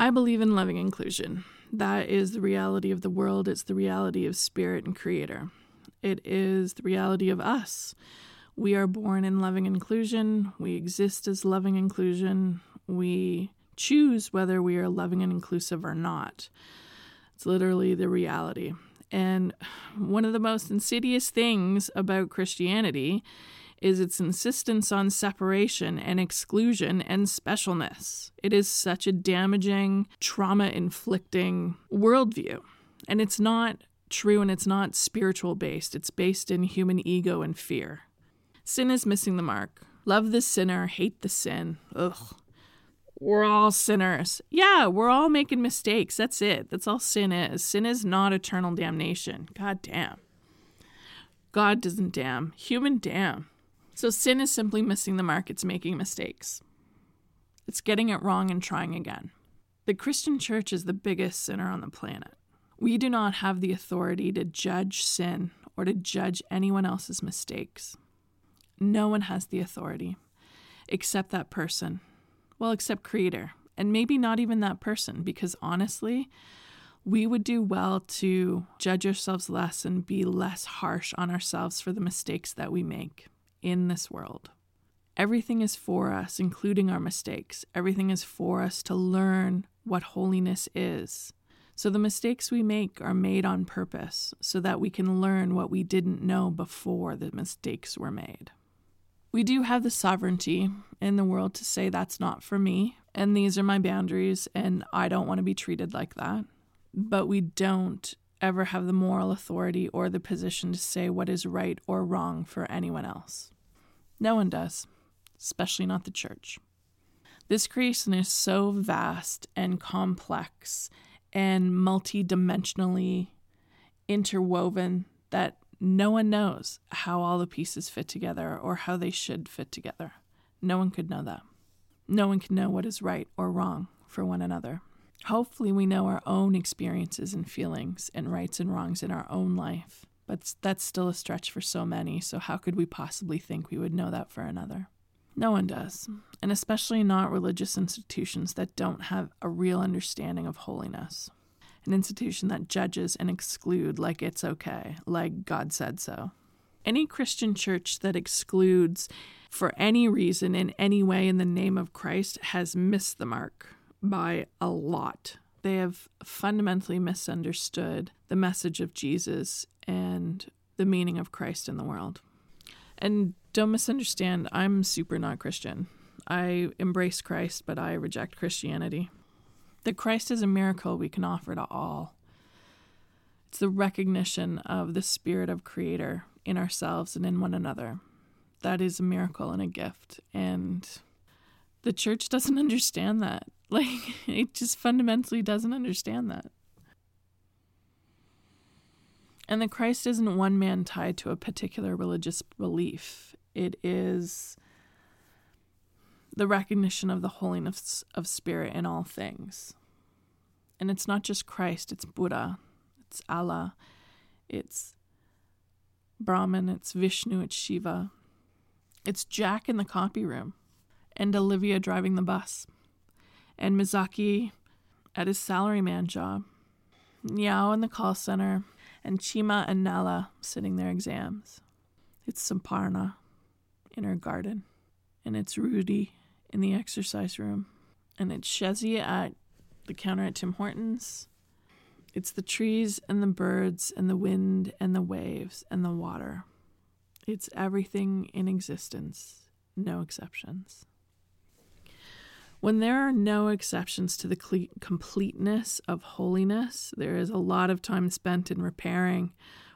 I believe in loving inclusion. That is the reality of the world, it's the reality of spirit and creator. It is the reality of us. We are born in loving inclusion. We exist as loving inclusion. We choose whether we are loving and inclusive or not. It's literally the reality. And one of the most insidious things about Christianity is its insistence on separation and exclusion and specialness. It is such a damaging, trauma inflicting worldview. And it's not true and it's not spiritual based, it's based in human ego and fear. Sin is missing the mark. Love the sinner, hate the sin. Ugh. We're all sinners. Yeah, we're all making mistakes. That's it. That's all sin is. Sin is not eternal damnation. God damn. God doesn't damn. Human damn. So sin is simply missing the mark. It's making mistakes. It's getting it wrong and trying again. The Christian church is the biggest sinner on the planet. We do not have the authority to judge sin or to judge anyone else's mistakes. No one has the authority except that person. Well, except Creator. And maybe not even that person, because honestly, we would do well to judge ourselves less and be less harsh on ourselves for the mistakes that we make in this world. Everything is for us, including our mistakes. Everything is for us to learn what holiness is. So the mistakes we make are made on purpose so that we can learn what we didn't know before the mistakes were made. We do have the sovereignty in the world to say that's not for me, and these are my boundaries, and I don't want to be treated like that. But we don't ever have the moral authority or the position to say what is right or wrong for anyone else. No one does, especially not the church. This creation is so vast and complex and multi-dimensionally interwoven that no one knows how all the pieces fit together or how they should fit together. No one could know that. No one can know what is right or wrong for one another. Hopefully, we know our own experiences and feelings and rights and wrongs in our own life, but that's still a stretch for so many, so how could we possibly think we would know that for another? No one does, and especially not religious institutions that don't have a real understanding of holiness. An institution that judges and excludes like it's okay, like God said so. Any Christian church that excludes for any reason in any way in the name of Christ has missed the mark by a lot. They have fundamentally misunderstood the message of Jesus and the meaning of Christ in the world. And don't misunderstand, I'm super not Christian. I embrace Christ, but I reject Christianity. That Christ is a miracle we can offer to all. It's the recognition of the spirit of Creator in ourselves and in one another. That is a miracle and a gift. And the church doesn't understand that. Like, it just fundamentally doesn't understand that. And the Christ isn't one man tied to a particular religious belief, it is the recognition of the holiness of spirit in all things. And it's not just Christ, it's Buddha, it's Allah, it's Brahman, it's Vishnu, it's Shiva. It's Jack in the copy room, and Olivia driving the bus, and Mizaki at his salaryman job, Yao in the call center, and Chima and Nala sitting their exams. It's Samparna in her garden, and it's Rudy in the exercise room, and it's Shezi at the counter at Tim Hortons. It's the trees and the birds and the wind and the waves and the water. It's everything in existence, no exceptions. When there are no exceptions to the completeness of holiness, there is a lot of time spent in repairing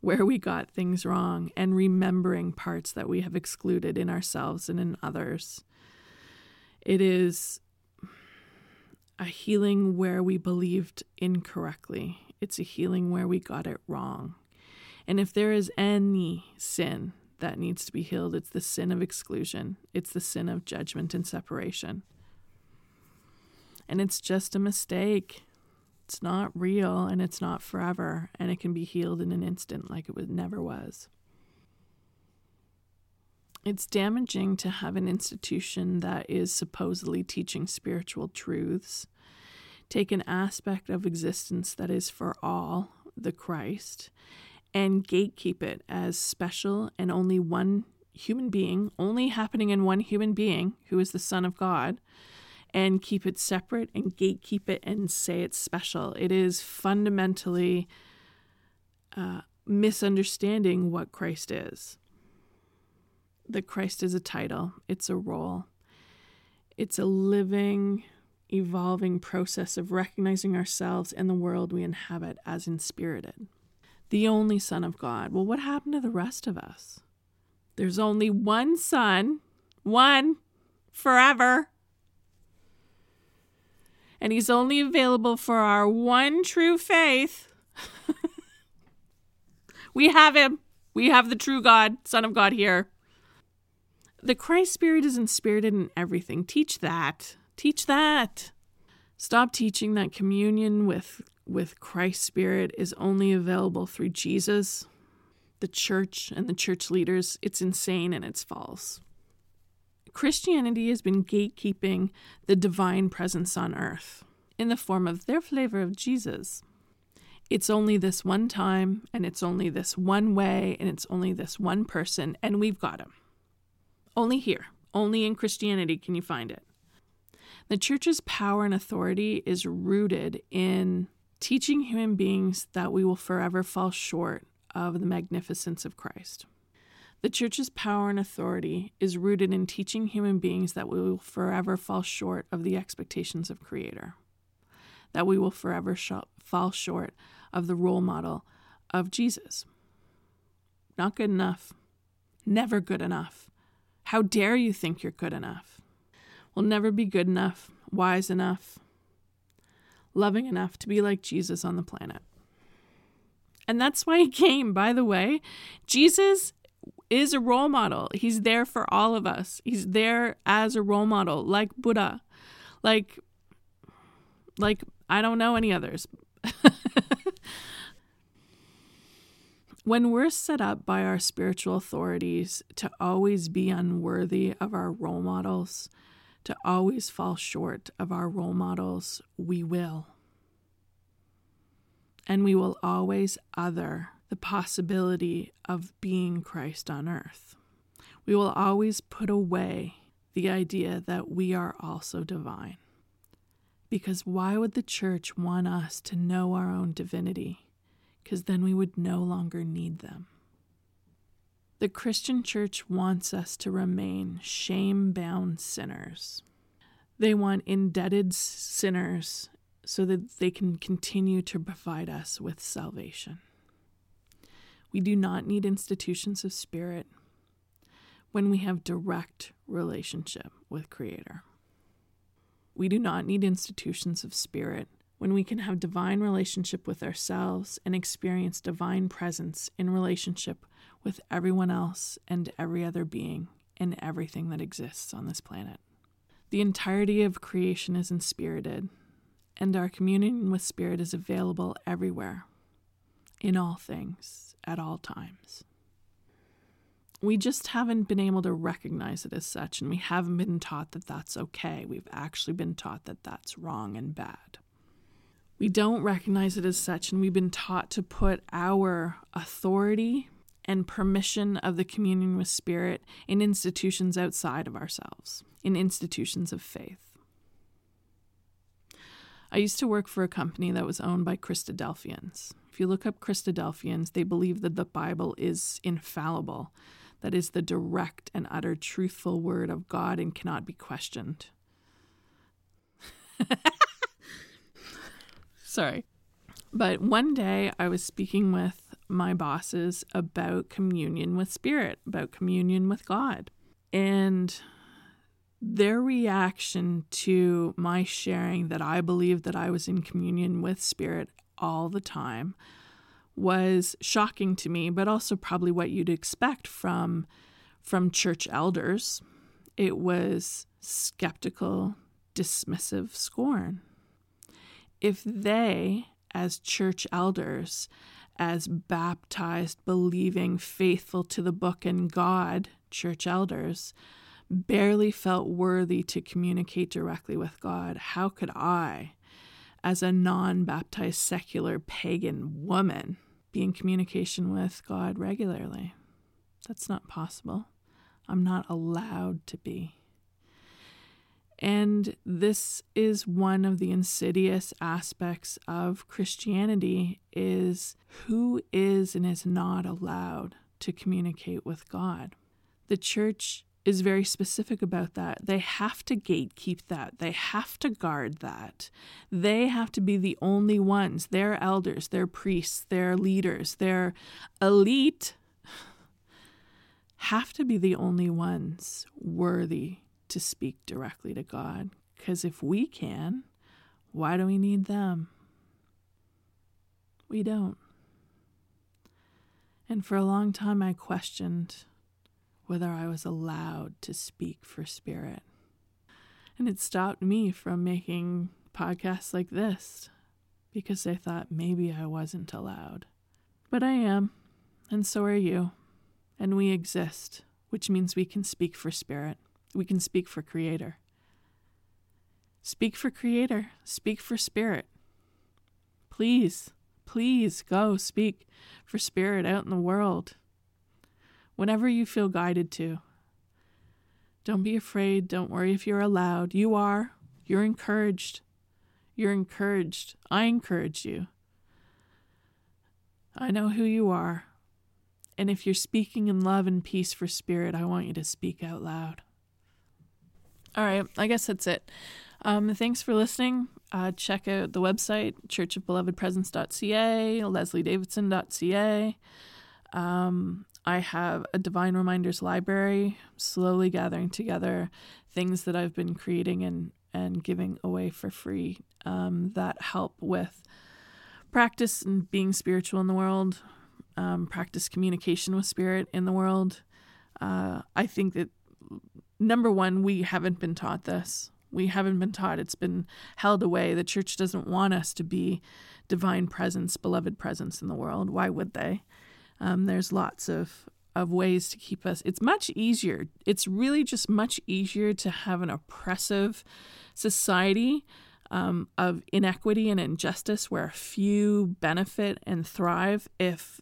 where we got things wrong and remembering parts that we have excluded in ourselves and in others. It is a healing where we believed incorrectly, it's a healing where we got it wrong. And if there is any sin that needs to be healed, it's the sin of exclusion, it's the sin of judgment and separation and it's just a mistake. It's not real and it's not forever, and it can be healed in an instant like it was, never was. It's damaging to have an institution that is supposedly teaching spiritual truths take an aspect of existence that is for all, the Christ, and gatekeep it as special and only one human being, only happening in one human being who is the Son of God, and keep it separate and gatekeep it and say it's special. It is fundamentally uh, misunderstanding what Christ is. That Christ is a title, it's a role, it's a living, evolving process of recognizing ourselves and the world we inhabit as inspirited. The only Son of God. Well, what happened to the rest of us? There's only one Son, one, forever. And He's only available for our one true faith. we have Him. We have the true God, Son of God here. The Christ Spirit is inspirited in everything. Teach that. Teach that. Stop teaching that communion with with Christ Spirit is only available through Jesus, the church, and the church leaders. It's insane and it's false. Christianity has been gatekeeping the divine presence on earth in the form of their flavor of Jesus. It's only this one time, and it's only this one way, and it's only this one person, and we've got him. Only here, only in Christianity can you find it. The church's power and authority is rooted in teaching human beings that we will forever fall short of the magnificence of Christ. The church's power and authority is rooted in teaching human beings that we will forever fall short of the expectations of Creator, that we will forever sh- fall short of the role model of Jesus. Not good enough, never good enough. How dare you think you're good enough? We'll never be good enough, wise enough, loving enough to be like Jesus on the planet. And that's why he came, by the way. Jesus is a role model. He's there for all of us. He's there as a role model, like Buddha. Like like I don't know any others. When we're set up by our spiritual authorities to always be unworthy of our role models, to always fall short of our role models, we will. And we will always other the possibility of being Christ on earth. We will always put away the idea that we are also divine. Because why would the church want us to know our own divinity? because then we would no longer need them. The Christian church wants us to remain shame bound sinners. They want indebted sinners so that they can continue to provide us with salvation. We do not need institutions of spirit when we have direct relationship with creator. We do not need institutions of spirit when we can have divine relationship with ourselves and experience divine presence in relationship with everyone else and every other being and everything that exists on this planet. The entirety of creation is inspirited, and our communion with Spirit is available everywhere, in all things, at all times. We just haven't been able to recognize it as such, and we haven't been taught that that's okay. We've actually been taught that that's wrong and bad. We don't recognize it as such, and we've been taught to put our authority and permission of the communion with Spirit in institutions outside of ourselves, in institutions of faith. I used to work for a company that was owned by Christadelphians. If you look up Christadelphians, they believe that the Bible is infallible, that is the direct and utter truthful word of God and cannot be questioned. Sorry. But one day I was speaking with my bosses about communion with Spirit, about communion with God. And their reaction to my sharing that I believed that I was in communion with Spirit all the time was shocking to me, but also probably what you'd expect from from church elders. It was skeptical, dismissive scorn if they, as church elders, as baptized, believing, faithful to the book and God, church elders, barely felt worthy to communicate directly with God, how could I, as a non baptized secular pagan woman, be in communication with God regularly. That's not possible. I'm not allowed to be. And this is one of the insidious aspects of Christianity is who is and is not allowed to communicate with God. The church is very specific about that. They have to gatekeep that. They have to guard that. They have to be the only ones, their elders, their priests, their leaders, their elite have to be the only ones worthy to speak directly to God. Because if we can, why do we need them? We don't. And for a long time, I questioned whether I was allowed to speak for spirit. And it stopped me from making podcasts like this because I thought maybe I wasn't allowed. But I am, and so are you. And we exist, which means we can speak for spirit. We can speak for Creator. Speak for Creator. Speak for Spirit. Please, please go speak for Spirit out in the world. Whenever you feel guided to. Don't be afraid. Don't worry if you're allowed. You are. You're encouraged. You're encouraged. I encourage you. I know who you are. And if you're speaking in love and peace for spirit, I want you to speak out loud. All right, I guess that's it. Um, thanks for listening. Uh, check out the website, churchofbelovedpresence.ca, lesliedavidson.ca. Um, I have a Divine Reminders library, slowly gathering together things that I've been creating and, and giving away for free um, that help with practice and being spiritual in the world, um, practice communication with spirit in the world. Uh, I think that number one, we haven't been taught this. We haven't been taught. It's been held away. The church doesn't want us to be divine presence, beloved presence in the world. Why would they? Um, there's lots of of ways to keep us. It's much easier. It's really just much easier to have an oppressive society um, of inequity and injustice where a few benefit and thrive if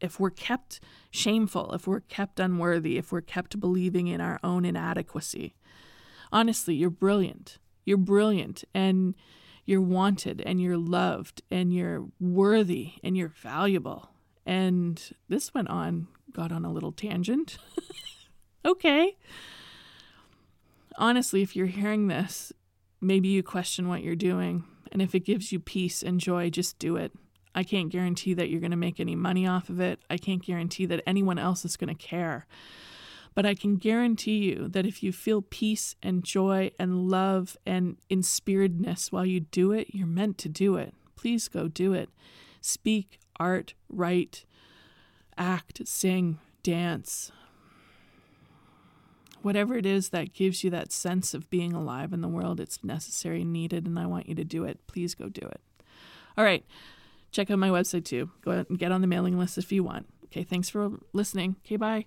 if we're kept shameful, if we're kept unworthy, if we're kept believing in our own inadequacy. Honestly, you're brilliant. You're brilliant and you're wanted and you're loved and you're worthy and you're valuable. And this went on, got on a little tangent. okay. Honestly, if you're hearing this, maybe you question what you're doing. And if it gives you peace and joy, just do it. I can't guarantee that you're going to make any money off of it. I can't guarantee that anyone else is going to care. But I can guarantee you that if you feel peace and joy and love and inspiredness while you do it, you're meant to do it. Please go do it. Speak, art, write, act, sing, dance. Whatever it is that gives you that sense of being alive in the world, it's necessary, needed, and I want you to do it. Please go do it. All right check out my website too. Go ahead and get on the mailing list if you want. Okay, thanks for listening. Okay, bye.